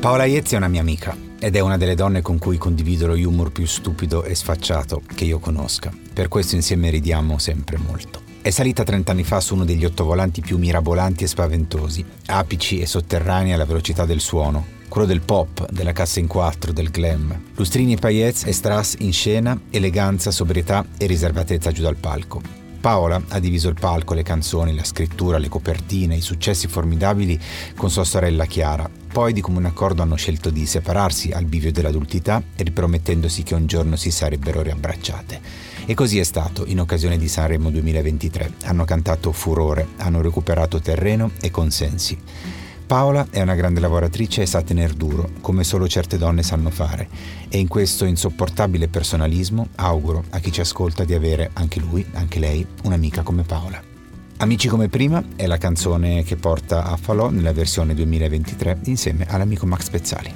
Paola Iezzi è una mia amica ed è una delle donne con cui condivido lo humor più stupido e sfacciato che io conosca. Per questo insieme ridiamo sempre molto. È salita 30 anni fa su uno degli ottovolanti più mirabolanti e spaventosi, apici e sotterranei alla velocità del suono, quello del pop, della cassa in quattro, del glam. Lustrini e paillets e strass in scena, eleganza, sobrietà e riservatezza giù dal palco. Paola ha diviso il palco, le canzoni, la scrittura, le copertine, i successi formidabili con sua sorella Chiara. Poi di comune accordo hanno scelto di separarsi al bivio dell'adultità, ripromettendosi che un giorno si sarebbero riabbracciate. E così è stato in occasione di Sanremo 2023. Hanno cantato Furore, hanno recuperato terreno e consensi. Paola è una grande lavoratrice e sa tener duro, come solo certe donne sanno fare, e in questo insopportabile personalismo auguro a chi ci ascolta di avere anche lui, anche lei, un'amica come Paola. Amici come prima è la canzone che porta a Falò nella versione 2023 insieme all'amico Max Pezzali.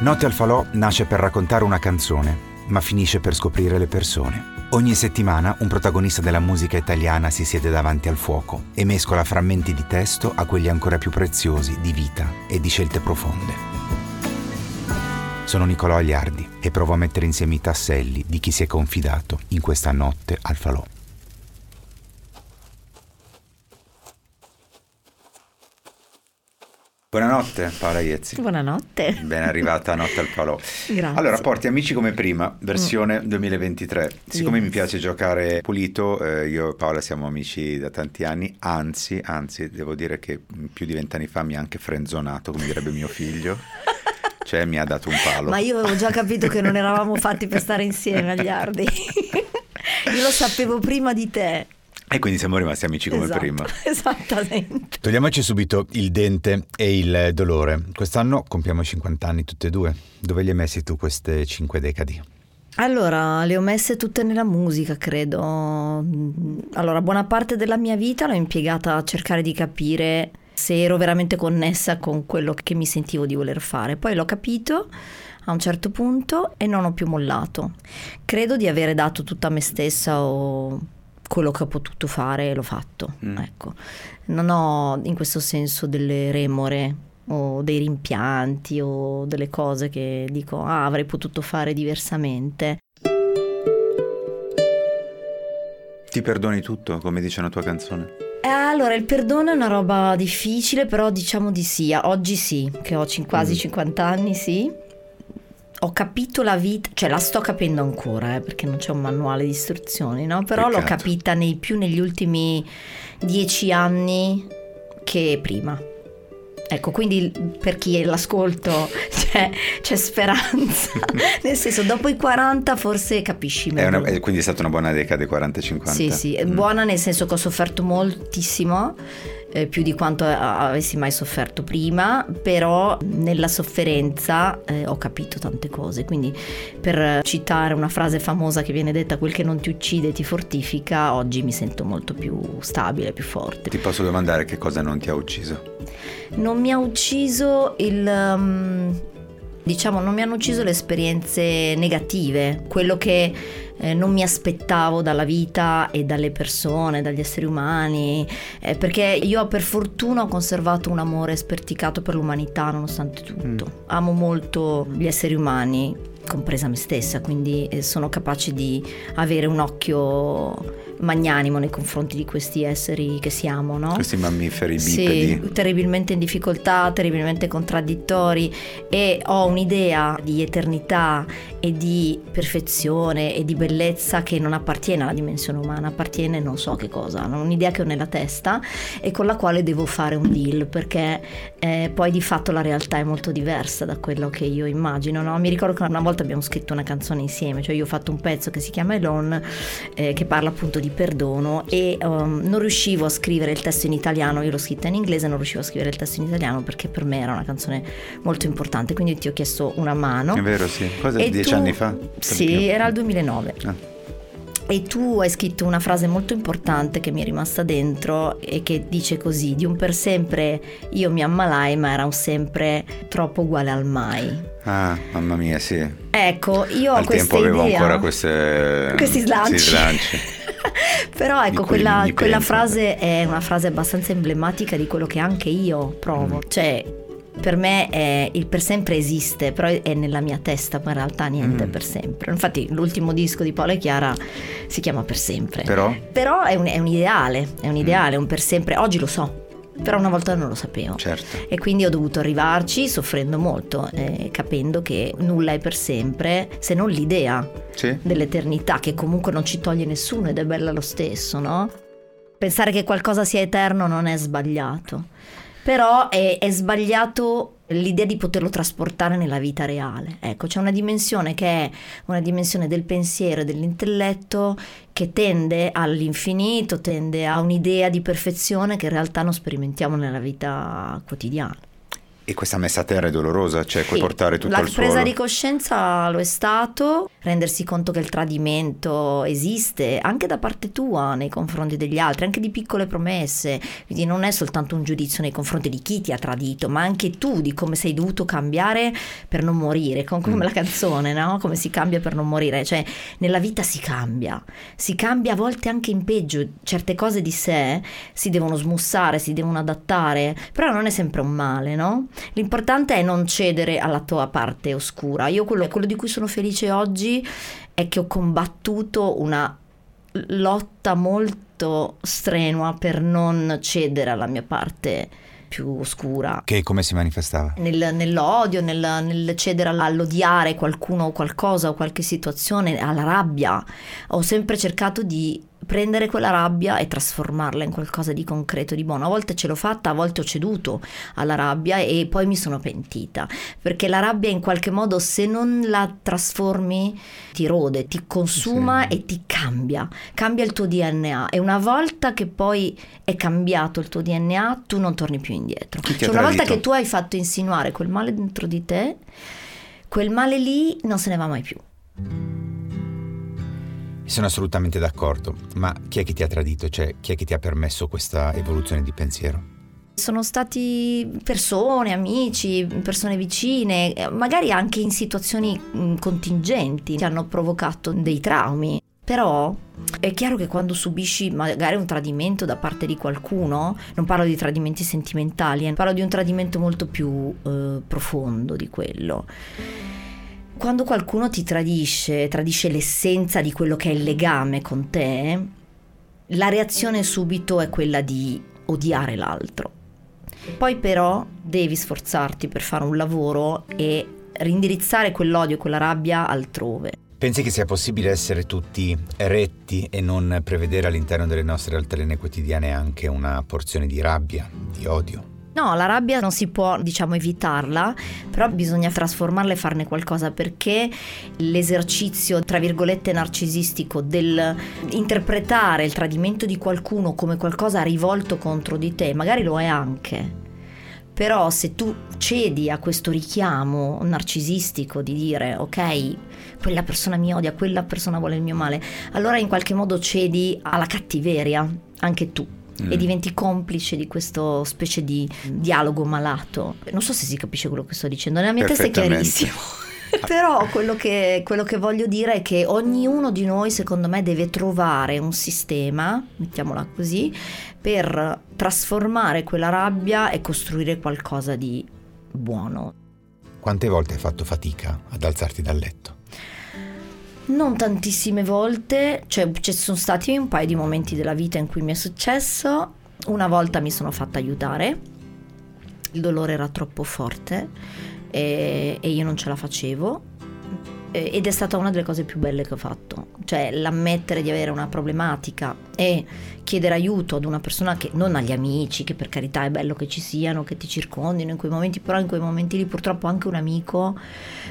Notte al Falò nasce per raccontare una canzone, ma finisce per scoprire le persone. Ogni settimana un protagonista della musica italiana si siede davanti al fuoco e mescola frammenti di testo a quelli ancora più preziosi di vita e di scelte profonde. Sono Nicolò Agliardi e provo a mettere insieme i tasselli di chi si è confidato in questa notte al falò. Buonanotte Paola Iezzi. Buonanotte. Ben arrivata a Notte al Falò. Grazie. Allora, porti Amici come prima, versione 2023. Siccome Yes. mi piace giocare pulito, eh, io e Paola siamo amici da tanti anni, anzi, anzi, devo dire che più di vent'anni fa mi ha anche frenzonato, come direbbe mio figlio. Cioè mi ha dato un palo. Ma io avevo già capito che non eravamo fatti per stare insieme agli Ardi. Io lo sapevo prima di te. E quindi siamo rimasti amici come Esatto, prima. Esattamente. Togliamoci subito il dente e il dolore. Quest'anno compiamo 50 anni tutte e due. Dove li hai messi tu queste 5 decadi? Allora, le ho messe tutte nella musica, credo. Allora, buona parte della mia vita l'ho impiegata a cercare di capire se ero veramente connessa con quello che mi sentivo di voler fare. Poi l'ho capito a un certo punto e non ho più mollato. Credo di avere dato tutta me stessa o quello che ho potuto fare l'ho fatto. Mm. Ecco. Non ho in questo senso delle remore o dei rimpianti o delle cose che dico ah avrei potuto fare diversamente. Ti perdoni tutto, come dice una tua canzone? Eh, Allora, il perdono è una roba difficile, però diciamo di sì. Oggi sì, che ho cin- quasi Mm. 50 anni, sì. Ho capito la vita, cioè la sto capendo ancora, eh, perché non c'è un manuale di istruzioni, no? Però l'ho Peccato. capita nei, più negli ultimi dieci anni che prima. Ecco, quindi per chi è l'ascolto c'è, c'è speranza. Nel senso, dopo i 40 forse capisci È meglio. una- è- quindi è stata una buona decade 40-50. Sì, sì, è Mm. buona nel senso che ho sofferto moltissimo, eh, più di quanto eh, avessi mai sofferto prima, però nella sofferenza eh, ho capito tante cose. Quindi per citare una frase famosa che viene detta, quel che non ti uccide ti fortifica, oggi mi sento molto più stabile, più forte. Ti posso domandare che cosa non ti ha ucciso? Non mi ha ucciso il... um, diciamo, non mi hanno ucciso le esperienze negative, quello che eh, non mi aspettavo dalla vita e dalle persone, dagli esseri umani, eh, perché io per fortuna ho conservato un amore sperticato per l'umanità nonostante tutto. Amo molto gli esseri umani, compresa me stessa, quindi eh, sono capace di avere un occhio magnanimo nei confronti di questi esseri che siamo, no? Questi mammiferi Sì, bipedi. terribilmente in difficoltà, terribilmente contraddittori e ho un'idea di eternità e di perfezione e di bellezza che non appartiene alla dimensione umana, appartiene non so che cosa, un'idea che ho nella testa e con la quale devo fare un deal perché eh, poi di fatto la realtà è molto diversa da quello che io immagino. no? Mi ricordo che una volta volte abbiamo scritto una canzone insieme, cioè io ho fatto un pezzo che si chiama Elon, eh, che parla appunto di perdono e um, non riuscivo a scrivere il testo in italiano, io l'ho scritta in inglese, non riuscivo a scrivere il testo in italiano perché per me era una canzone molto importante, quindi ti ho chiesto una mano. È vero, sì. Cosa E dieci tu- anni fa? Sì, era il 2009. Ah. E tu hai scritto una frase molto importante che mi è rimasta dentro e che dice così: Di un per sempre io mi ammalai, ma era un sempre troppo uguale al mai. Ah, mamma mia, sì. Ecco, io ho Al questa tempo avevo idea. ancora queste... Questi slanci. slanci. Però ecco, quella, quella frase è una frase abbastanza emblematica di quello che anche io provo. Mm. Cioè, per me è- il per sempre esiste, però è nella mia testa, ma in realtà niente è Mm. per sempre. Infatti l'ultimo disco di Paola e Chiara si chiama Per sempre. Però? Però è un, è un ideale, è un ideale, un per sempre. Oggi lo so, però una volta non lo sapevo. Certo. E quindi ho dovuto arrivarci soffrendo molto, eh, capendo che nulla è per sempre, se non l'idea Sì? dell'eternità, che comunque non ci toglie nessuno ed è bella lo stesso, no? Pensare che qualcosa sia eterno non è sbagliato, però è, è sbagliato l'idea di poterlo trasportare nella vita reale. Ecco, c'è una dimensione che è una dimensione del pensiero e dell'intelletto che tende all'infinito, tende a un'idea di perfezione che in realtà non sperimentiamo nella vita quotidiana. E questa messa a terra è dolorosa, cioè puoi Sì, portare tutto la al suolo. presa di coscienza lo è stato, rendersi conto che il tradimento esiste anche da parte tua nei confronti degli altri, anche di piccole promesse, quindi non è soltanto un giudizio nei confronti di chi ti ha tradito, ma anche tu di come sei dovuto cambiare per non morire, con- come Mm. la canzone, no? Come si cambia per non morire, cioè nella vita si cambia, si cambia a volte anche in peggio, certe cose di sé si devono smussare, si devono adattare, però non è sempre un male, no? L'importante è non cedere alla tua parte oscura. Io quello, quello di cui sono felice oggi è che ho combattuto una lotta molto strenua per non cedere alla mia parte più oscura. Che come si manifestava? Nel- nell'odio, nel, nel cedere all- all'odiare qualcuno o qualcosa o qualche situazione, alla rabbia. Ho sempre cercato di prendere quella rabbia e trasformarla in qualcosa di concreto, di buono. A volte ce l'ho fatta, a volte ho ceduto alla rabbia e poi mi sono pentita, perché la rabbia in qualche modo se non la trasformi ti rode, ti consuma Sì. e ti cambia, cambia il tuo DNA e una volta che poi è cambiato il tuo DNA tu non torni più indietro. Cioè, una volta che tu hai fatto insinuare quel male dentro di te, quel male lì non se ne va mai più. Sono assolutamente d'accordo, ma chi è che ti ha tradito? Cioè, chi è che ti ha permesso questa evoluzione di pensiero? Sono stati persone, amici, persone vicine, magari anche in situazioni mh, contingenti che hanno provocato dei traumi. Però è chiaro che quando subisci magari un tradimento da parte di qualcuno, non parlo di tradimenti sentimentali, eh, parlo di un tradimento molto più eh, profondo di quello. Quando qualcuno ti tradisce, tradisce l'essenza di quello che è il legame con te, la reazione subito è quella di odiare l'altro. Poi però devi sforzarti per fare un lavoro e rindirizzare quell'odio, quella rabbia altrove. Pensi che sia possibile essere tutti retti e non prevedere all'interno delle nostre altalene quotidiane anche una porzione di rabbia, di odio? No, la rabbia non si può, diciamo, evitarla, però bisogna trasformarla e farne qualcosa perché l'esercizio, tra virgolette, narcisistico del interpretare il tradimento di qualcuno come qualcosa rivolto contro di te, magari lo è anche. Però se tu cedi a questo richiamo narcisistico di dire ok, quella persona mi odia, quella persona vuole il mio male, allora in qualche modo cedi alla cattiveria, anche tu. Mm. E diventi complice di questo specie di dialogo malato. Non so se si capisce quello che sto dicendo, nella mia testa è chiarissimo. Però quello che, quello che voglio dire è che ognuno di noi, secondo me, deve trovare un sistema, mettiamola così, per trasformare quella rabbia e costruire qualcosa di buono. Quante volte hai fatto fatica ad alzarti dal letto? Non tantissime volte, cioè ci sono stati un paio di momenti della vita in cui mi è successo. Una volta mi sono fatta aiutare, il dolore era troppo forte e, e io non ce la facevo. Eh, ed è stata una delle cose più belle che ho fatto, cioè l'ammettere di avere una problematica e chiedere aiuto ad una persona che non agli amici, che per carità è bello che ci siano, che ti circondino in quei momenti, però in quei momenti lì purtroppo anche un amico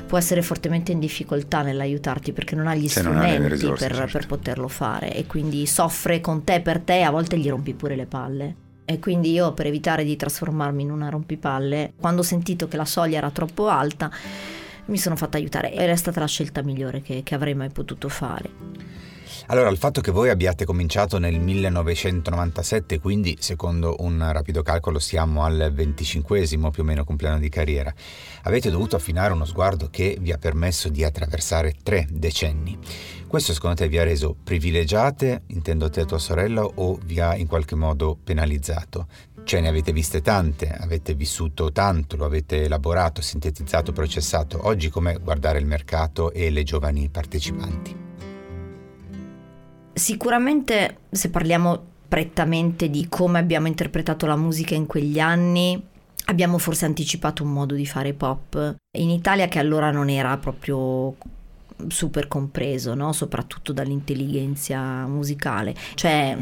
può essere fortemente in difficoltà nell'aiutarti perché non ha gli Se strumenti ha risorse, per, certo. per poterlo fare e quindi soffre con te per te e a volte gli rompi pure le palle. E quindi io per evitare di trasformarmi in una rompipalle, quando ho sentito che la soglia era troppo alta, mi sono fatta aiutare ed è stata la scelta migliore che, che avrei mai potuto fare. Allora, il fatto che voi abbiate cominciato nel 1997, quindi secondo un rapido calcolo siamo al 25 più o meno compleanno di carriera, avete dovuto affinare uno sguardo che vi ha permesso di attraversare tre decenni. Questo secondo te vi ha reso privilegiate, intendo te e tua sorella, o vi ha in qualche modo penalizzato? Cioè ne avete viste tante, avete vissuto tanto, lo avete elaborato, sintetizzato, processato. Oggi com'è guardare il mercato e le giovani partecipanti? Sicuramente se parliamo prettamente di come abbiamo interpretato la musica in quegli anni, abbiamo forse anticipato un modo di fare pop in Italia che allora non era proprio super compreso, no? soprattutto dall'intelligenza musicale. Cioè,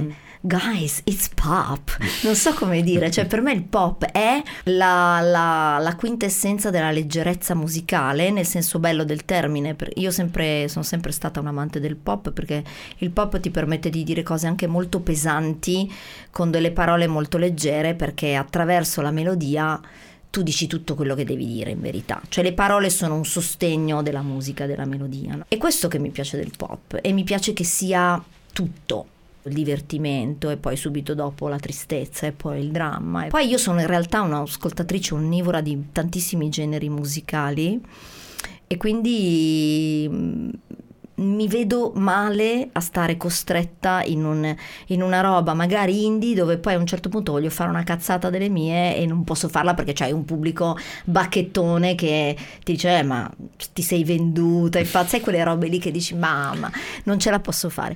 guys, it's pop. Non so come dire, cioè per me il pop è la, la, la quintessenza della leggerezza musicale, nel senso bello del termine. Io sempre, sono sempre stata un amante del pop perché il pop ti permette di dire cose anche molto pesanti con delle parole molto leggere perché attraverso la melodia tu dici tutto quello che devi dire in verità, cioè le parole sono un sostegno della musica, della melodia. no? E questo che mi piace del pop e mi piace che sia tutto il divertimento e poi subito dopo la tristezza e poi il dramma. E poi io sono in realtà un'ascoltatrice onnivora di tantissimi generi musicali e quindi mm, mi vedo male a stare costretta in, un- in una roba magari indie dove poi a un certo punto voglio fare una cazzata delle mie e non posso farla perché c'hai un pubblico bacchettone che ti dice "Eh, ma ti sei venduta fa sai quelle robe lì che dici mamma non ce la posso fare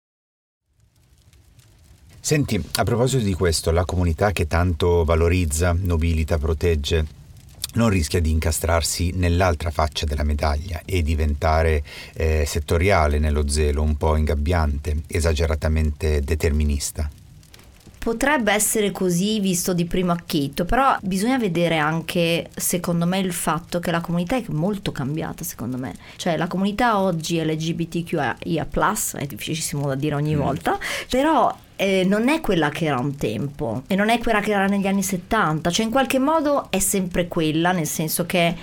Senti, a proposito di questo, la comunità che tanto valorizza, nobilita, protegge, non rischia di incastrarsi nell'altra faccia della medaglia e diventare eh, settoriale nello zelo, un po' ingabbiante, esageratamente determinista. Potrebbe essere così visto di primo acchito, però bisogna vedere anche, secondo me, il fatto che la comunità è molto cambiata, secondo me. Cioè la comunità oggi LGBTQIA+, è difficilissimo da dire ogni volta, però eh, non è quella che era un tempo e non è quella che era negli anni 70, cioè in qualche modo è sempre quella, nel senso che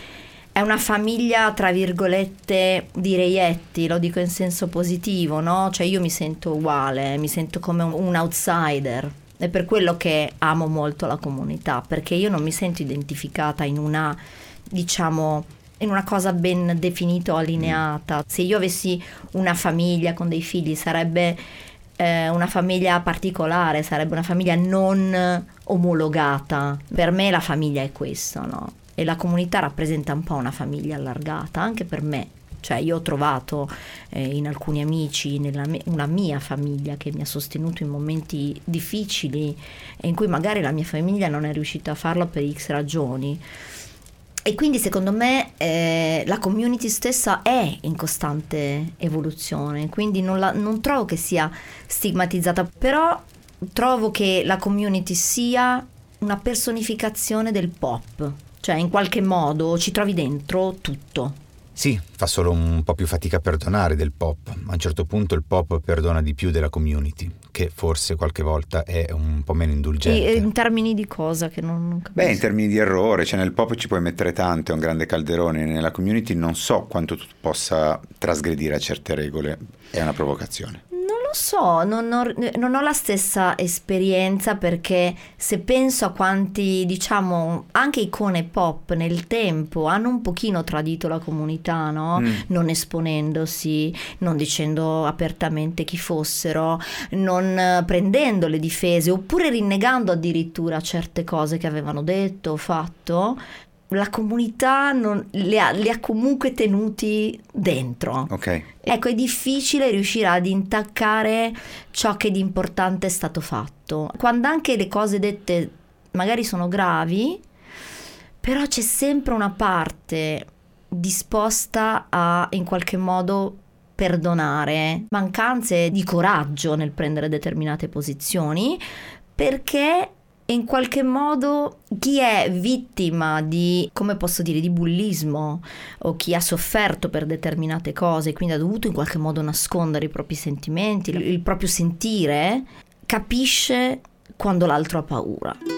è una famiglia, tra virgolette, di reietti, lo dico in senso positivo, no? Cioè io mi sento uguale, mi sento come un, un outsider. È per quello che amo molto la comunità, perché io non mi sento identificata in una, diciamo, in una cosa ben definita o allineata. Se io avessi una famiglia con dei figli sarebbe eh, una famiglia particolare, sarebbe una famiglia non omologata. Per me la famiglia è questo, no? E la comunità rappresenta un po' una famiglia allargata, anche per me. Cioè io ho trovato eh, in alcuni amici nella me- una mia famiglia che mi ha sostenuto in momenti difficili e in cui magari la mia famiglia non è riuscita a farlo per X ragioni. E quindi secondo me eh, la community stessa è in costante evoluzione, quindi non, la- non trovo che sia stigmatizzata, però trovo che la community sia una personificazione del pop, cioè in qualche modo ci trovi dentro tutto. Sì, fa solo un po' più fatica a perdonare del pop. A un certo punto il pop perdona di più della community, che forse qualche volta è un po' meno indulgente. E- in termini di cosa che non, non capisco. Beh, in termini di errore, cioè nel pop ci puoi mettere tanto, è un grande calderone, nella community non so quanto tu possa trasgredire a certe regole, è una provocazione. Non lo so, non ho, non ho, la stessa esperienza perché se penso a quanti, diciamo, anche icone pop nel tempo hanno un pochino tradito la comunità, no? Mm. Non esponendosi, non dicendo apertamente chi fossero, non prendendo le difese oppure rinnegando addirittura certe cose che avevano detto o fatto, la comunità non, li, ha, li, ha, comunque tenuti dentro. Ok. Ecco, è difficile riuscire ad intaccare ciò che di importante è stato fatto. Quando anche le cose dette magari sono gravi, però c'è sempre una parte disposta a in qualche modo perdonare mancanze di coraggio nel prendere determinate posizioni perché in qualche modo chi è vittima di, come posso dire, di bullismo o chi ha sofferto per determinate cose, quindi ha dovuto in qualche modo nascondere i propri sentimenti, il proprio sentire, capisce quando l'altro ha paura.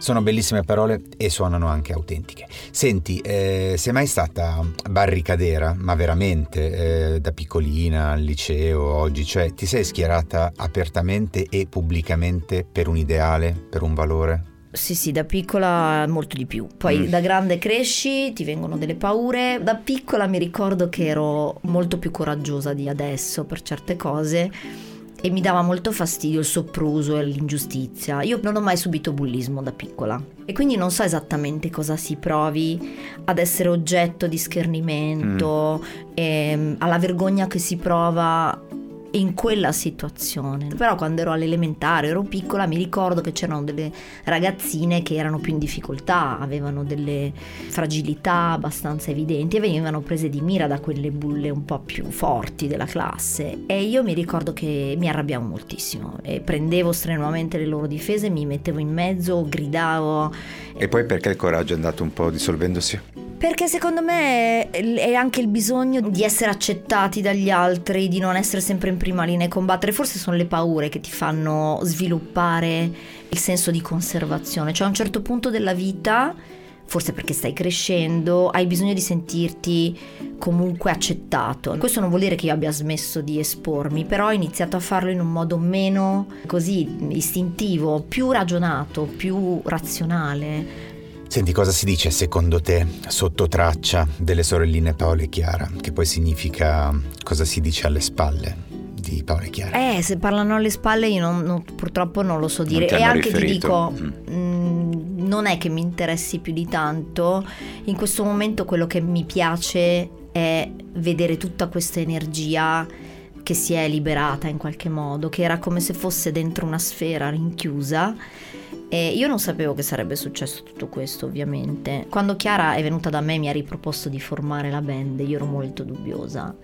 Sono bellissime parole e suonano anche autentiche. Senti, eh, sei mai stata barricadera, ma veramente, eh, da piccolina al liceo, oggi? Cioè, ti sei schierata apertamente e pubblicamente per un ideale, per un valore? Sì, sì, da piccola molto di più. Poi mm. da grande cresci, ti vengono delle paure. Da piccola mi ricordo che ero molto più coraggiosa di adesso per certe cose e mi dava molto fastidio il sopruso e l'ingiustizia. Io non ho mai subito bullismo da piccola e quindi non so esattamente cosa si provi ad essere oggetto di schernimento, mm. e alla vergogna che si prova in quella situazione. Però quando ero all'elementare, ero piccola, mi ricordo che c'erano delle ragazzine che erano più in difficoltà, avevano delle fragilità abbastanza evidenti e venivano prese di mira da quelle bulle un po' più forti della classe e io mi ricordo che mi arrabbiavo moltissimo e prendevo strenuamente le loro difese, mi mettevo in mezzo, gridavo. E poi perché il coraggio è andato un po' dissolvendosi? Perché secondo me è anche il bisogno di essere accettati dagli altri, di non essere sempre in prima linea e combattere. Forse sono le paure che ti fanno sviluppare il senso di conservazione. Cioè a un certo punto della vita, forse perché stai crescendo, hai bisogno di sentirti comunque accettato. Questo non vuol dire che io abbia smesso di espormi, però ho iniziato a farlo in un modo meno così istintivo, più ragionato, più razionale Senti, cosa si dice secondo te sotto traccia delle sorelline Paola e Chiara? Che poi significa cosa si dice alle spalle di Paola e Chiara? Eh, se parlano alle spalle io non, non, purtroppo non lo so dire. E anche riferito. ti dico, mm. mh, mm, non è che mi interessi più di tanto. In questo momento quello che mi piace è vedere tutta questa energia che si è liberata in qualche modo, che era come se fosse dentro una sfera rinchiusa e io non sapevo che sarebbe successo tutto questo, ovviamente. Quando Chiara è venuta da me e mi ha riproposto di formare la band, io ero molto dubbiosa.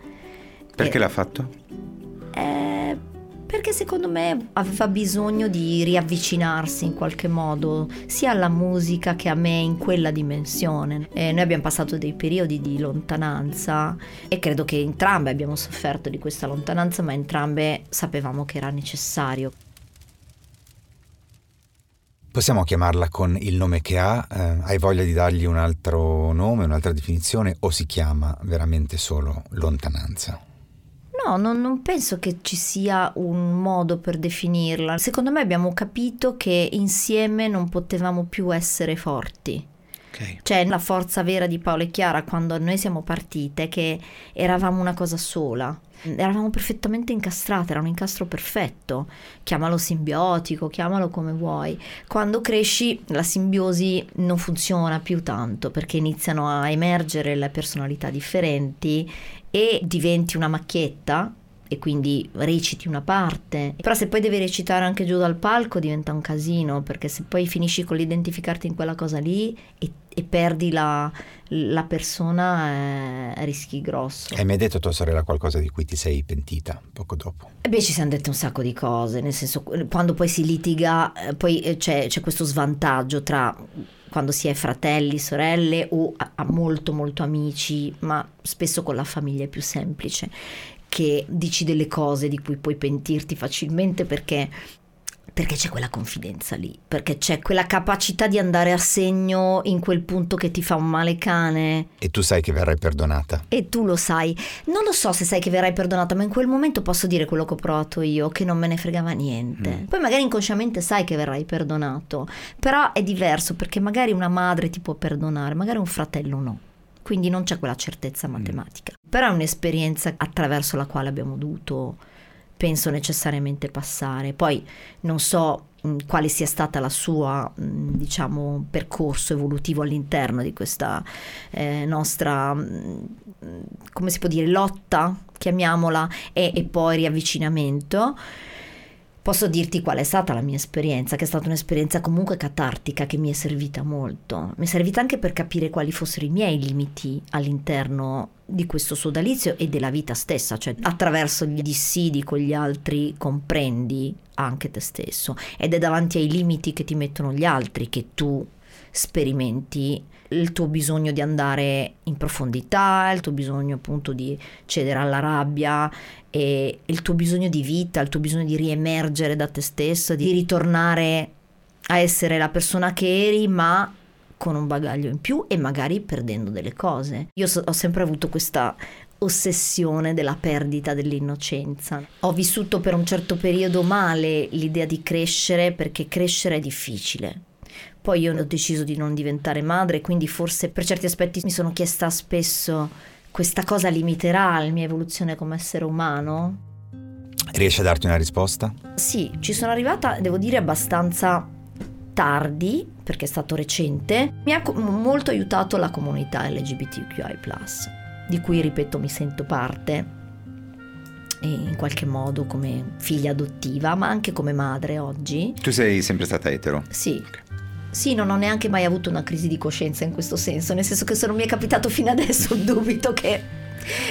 Perché e... l'ha fatto? Eh, perché secondo me aveva bisogno di riavvicinarsi in qualche modo sia alla musica che a me in quella dimensione. E noi abbiamo passato dei periodi di lontananza e credo che entrambe abbiamo sofferto di questa lontananza, ma entrambe sapevamo che era necessario. Possiamo chiamarla con il nome che ha? Eh, hai voglia di dargli un altro nome, un'altra definizione o si chiama veramente solo lontananza? No, non, non, penso che ci sia un modo per definirla. Secondo me abbiamo capito che insieme non potevamo più essere forti. Okay. Cioè la forza vera di Paolo e Chiara quando noi siamo partite che eravamo una cosa sola. Eravamo perfettamente incastrate, era un incastro perfetto. Chiamalo simbiotico, chiamalo come vuoi. Quando cresci la simbiosi non funziona più tanto perché iniziano a emergere le personalità differenti e diventi una macchietta e quindi reciti una parte. Però se poi devi recitare anche giù dal palco diventa un casino, perché se poi finisci con l'identificarti in quella cosa lì e, e perdi la, la persona, eh, rischi grosso. Hai mai detto a tua sorella qualcosa di cui ti sei pentita poco dopo? E beh, ci siamo dette un sacco di cose, nel senso, quando poi si litiga, eh, poi eh, c'è, c'è questo svantaggio tra quando si è fratelli, sorelle o a, a molto molto amici, ma spesso con la famiglia è più semplice che dici delle cose di cui puoi pentirti facilmente perché perché c'è quella confidenza lì, perché c'è quella capacità di andare a segno in quel punto che ti fa un male cane. E tu sai che verrai perdonata. E tu lo sai. Non lo so se sai che verrai perdonata, ma in quel momento posso dire quello che ho provato io, che non me ne fregava niente. Mm. Poi magari inconsciamente sai che verrai perdonato, però è diverso perché magari una madre ti può perdonare, magari un fratello no. Quindi non c'è quella certezza mm. matematica. Mm. Però è un'esperienza attraverso la quale abbiamo dovuto penso necessariamente passare. Poi non so mh, quale sia stata la sua, mh, diciamo, percorso evolutivo all'interno di questa eh, nostra, mh, come si può dire, lotta, chiamiamola, e, e poi riavvicinamento. Posso dirti qual è stata la mia esperienza, che è stata un'esperienza comunque catartica che mi è servita molto. Mi è servita anche per capire quali fossero i miei limiti all'interno di questo sodalizio e della vita stessa, cioè attraverso gli dissidi con gli altri comprendi anche te stesso ed è davanti ai limiti che ti mettono gli altri che tu sperimenti il tuo bisogno di andare in profondità, il tuo bisogno appunto di cedere alla rabbia e il tuo bisogno di vita, il tuo bisogno di riemergere da te stesso, di ritornare a essere la persona che eri, ma con un bagaglio in più e magari perdendo delle cose. Io so, ho sempre avuto questa ossessione della perdita dell'innocenza. Ho vissuto per un certo periodo male l'idea di crescere perché crescere è difficile poi io ho deciso di non diventare madre, quindi forse per certi aspetti mi sono chiesta spesso questa cosa limiterà la mia evoluzione come essere umano? Riesci a darti una risposta? Sì, ci sono arrivata, devo dire, abbastanza tardi, perché è stato recente. Mi ha molto aiutato la comunità LGBTQI, di cui, ripeto, mi sento parte in qualche modo come figlia adottiva, ma anche come madre oggi. Tu sei sempre stata etero? Sì. Okay. Sì, non ho neanche mai avuto una crisi di coscienza in questo senso, nel senso che se non mi è capitato fino adesso dubito che...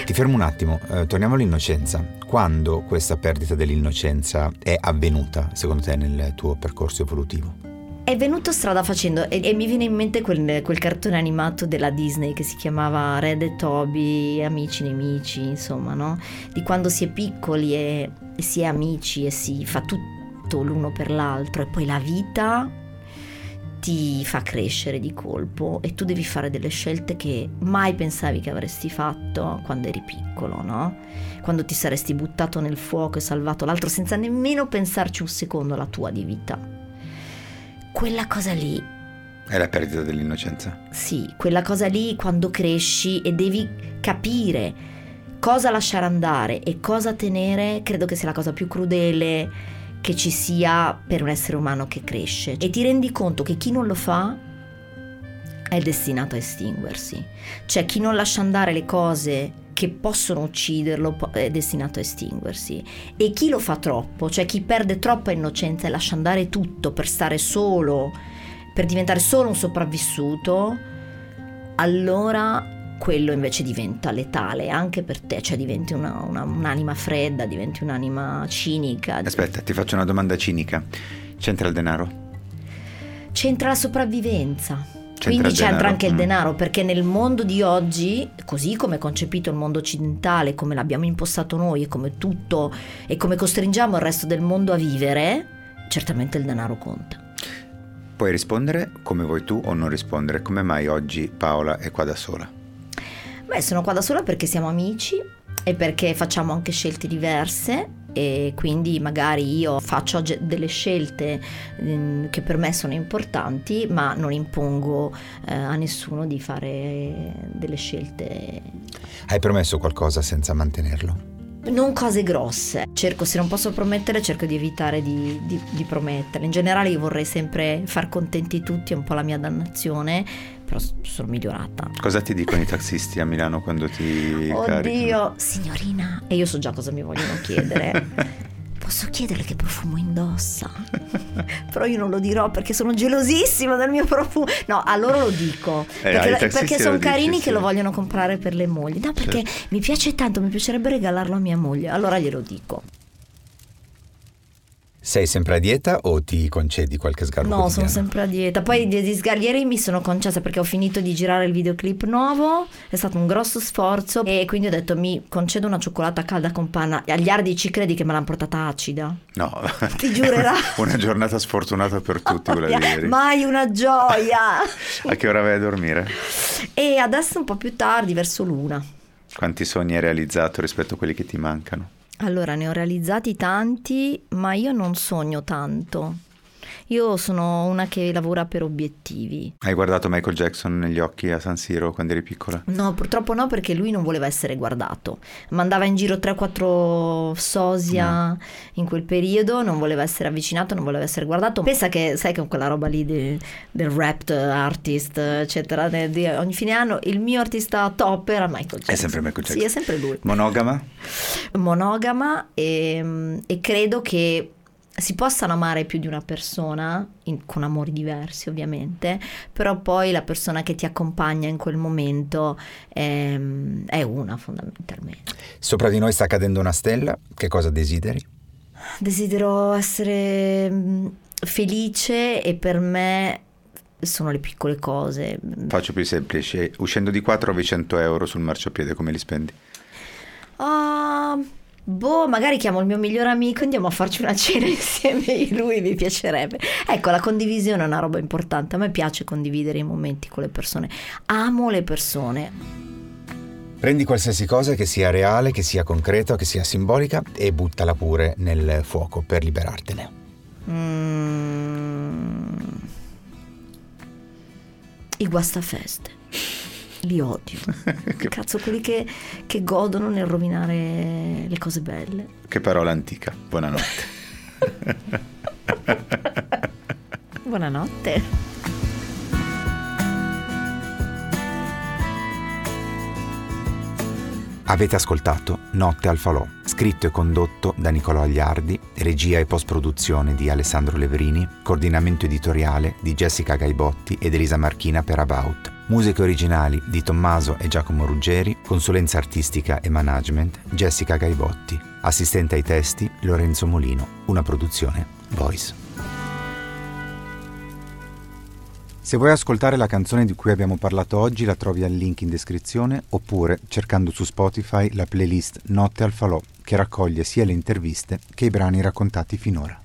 Ti fermo un attimo, eh, torniamo all'innocenza. Quando questa perdita dell'innocenza è avvenuta, secondo te, nel tuo percorso evolutivo? È venuto strada facendo e, e mi viene in mente quel, quel, cartone animato della Disney che si chiamava Red e Toby, amici nemici, insomma, no? Di quando si è piccoli e, e si è amici e si fa tutto l'uno per l'altro e poi la vita ti fa crescere di colpo e tu devi fare delle scelte che mai pensavi che avresti fatto quando eri piccolo, no? Quando ti saresti buttato nel fuoco e salvato l'altro senza nemmeno pensarci un secondo alla tua di vita. Quella cosa lì è la perdita dell'innocenza. Sì, quella cosa lì quando cresci e devi capire cosa lasciare andare e cosa tenere, credo che sia la cosa più crudele che ci sia per un essere umano che cresce e ti rendi conto che chi non lo fa è destinato a estinguersi. Cioè chi non lascia andare le cose che possono ucciderlo è destinato a estinguersi e chi lo fa troppo, cioè chi perde troppa innocenza e lascia andare tutto per stare solo, per diventare solo un sopravvissuto, allora quello invece diventa letale anche per te, cioè diventi una, una, un'anima fredda, diventi un'anima cinica. Aspetta, ti faccio una domanda cinica. C'entra il denaro? C'entra la sopravvivenza. C'entra Quindi c'entra anche il mm. denaro, perché nel mondo di oggi, così come è concepito il mondo occidentale, come l'abbiamo impostato noi e come tutto e come costringiamo il resto del mondo a vivere, certamente il denaro conta. Puoi rispondere come vuoi tu o non rispondere. Come mai oggi Paola è qua da sola? Beh, sono qua da sola perché siamo amici e perché facciamo anche scelte diverse e quindi magari io faccio delle scelte mm, che per me sono importanti, ma non impongo eh, a nessuno di fare delle scelte. Hai promesso qualcosa senza mantenerlo? Non cose grosse, cerco se non posso promettere cerco di evitare di, di, di promettere. In generale io vorrei sempre far contenti tutti, è un po' la mia dannazione, però sono migliorata. Cosa ti dicono i taxisti a Milano quando ti Oddio, caricano? signorina, e io so già cosa mi vogliono chiedere. Posso chiederle che profumo indossa? Però io non lo dirò perché sono gelosissima del mio profumo. No, a loro lo dico. Eh, perché, perché sono carini dici, che sì. lo vogliono comprare per le mogli. No, perché certo. mi piace tanto, mi piacerebbe regalarlo a mia moglie. Allora glielo dico. Sei sempre a dieta o ti concedi qualche sgarro? No, quotidiano? sono sempre a dieta. Poi di, di sgar- ieri mi sono concessa perché ho finito di girare il videoclip nuovo. È stato un grosso sforzo. E quindi ho detto mi concedo una cioccolata calda con panna. Agli ardi ci credi che me l'hanno portata acida? No, Ti giurerà. una giornata sfortunata per tutti quella di ieri. Mai una gioia. A che ora vai a dormire? e adesso un po' più tardi, verso l'una. Quanti sogni hai realizzato rispetto a quelli che ti mancano? Allora, ne ho realizzati tanti, ma io non sogno tanto. Io sono una che lavora per obiettivi. Hai guardato Michael Jackson negli occhi a San Siro quando eri piccola? No, purtroppo no, perché lui non voleva essere guardato. Mandava in giro 3-4 sosia in quel periodo, non voleva essere avvicinato, non voleva essere guardato. Pensa che, sai, con quella roba lì di- del rap artist, eccetera, de- di ogni fine anno, il mio artista top era Michael Jackson. È sempre Michael Jackson. Sì, è sempre lui. Monogama? monogama e, e credo che si possano amare più di una persona, in- con amori diversi ovviamente, però poi la persona che ti accompagna in quel momento è, è una fondamentalmente. Sopra di noi sta cadendo una stella, che cosa desideri? Desidero essere mm, felice e per me sono le piccole cose. Faccio più semplice. Uscendo di qua trovi 100 euro sul marciapiede, come li spendi? Ah, boh, magari chiamo il mio migliore amico e andiamo a farci una cena insieme. Lui mi piacerebbe. Ecco, la condivisione è una roba importante. A me piace condividere i momenti con le persone. Amo le persone. Prendi qualsiasi cosa che sia reale, che sia concreta, che sia simbolica e buttala pure nel fuoco per liberartene. Mm. I guastafeste. Li odio. Cazzo, quelli che, che godono nel rovinare le cose belle. Che parola antica. Buonanotte. Buonanotte. Avete ascoltato Notte al Falò, scritto e condotto da Nicolò Agliardi, regia e post-produzione di Alessandro Leverini, coordinamento editoriale di Jessica Gaibotti ed Elisa Marchina per About, musiche originali di Tommaso e Giacomo Ruggeri, consulenza artistica e management Jessica Gaibotti, assistente ai testi Lorenzo Molino, una produzione Voice. Se vuoi ascoltare la canzone di cui abbiamo parlato oggi la trovi al link in descrizione oppure cercando su Spotify la playlist Notte al Falò che raccoglie sia le interviste che i brani raccontati finora.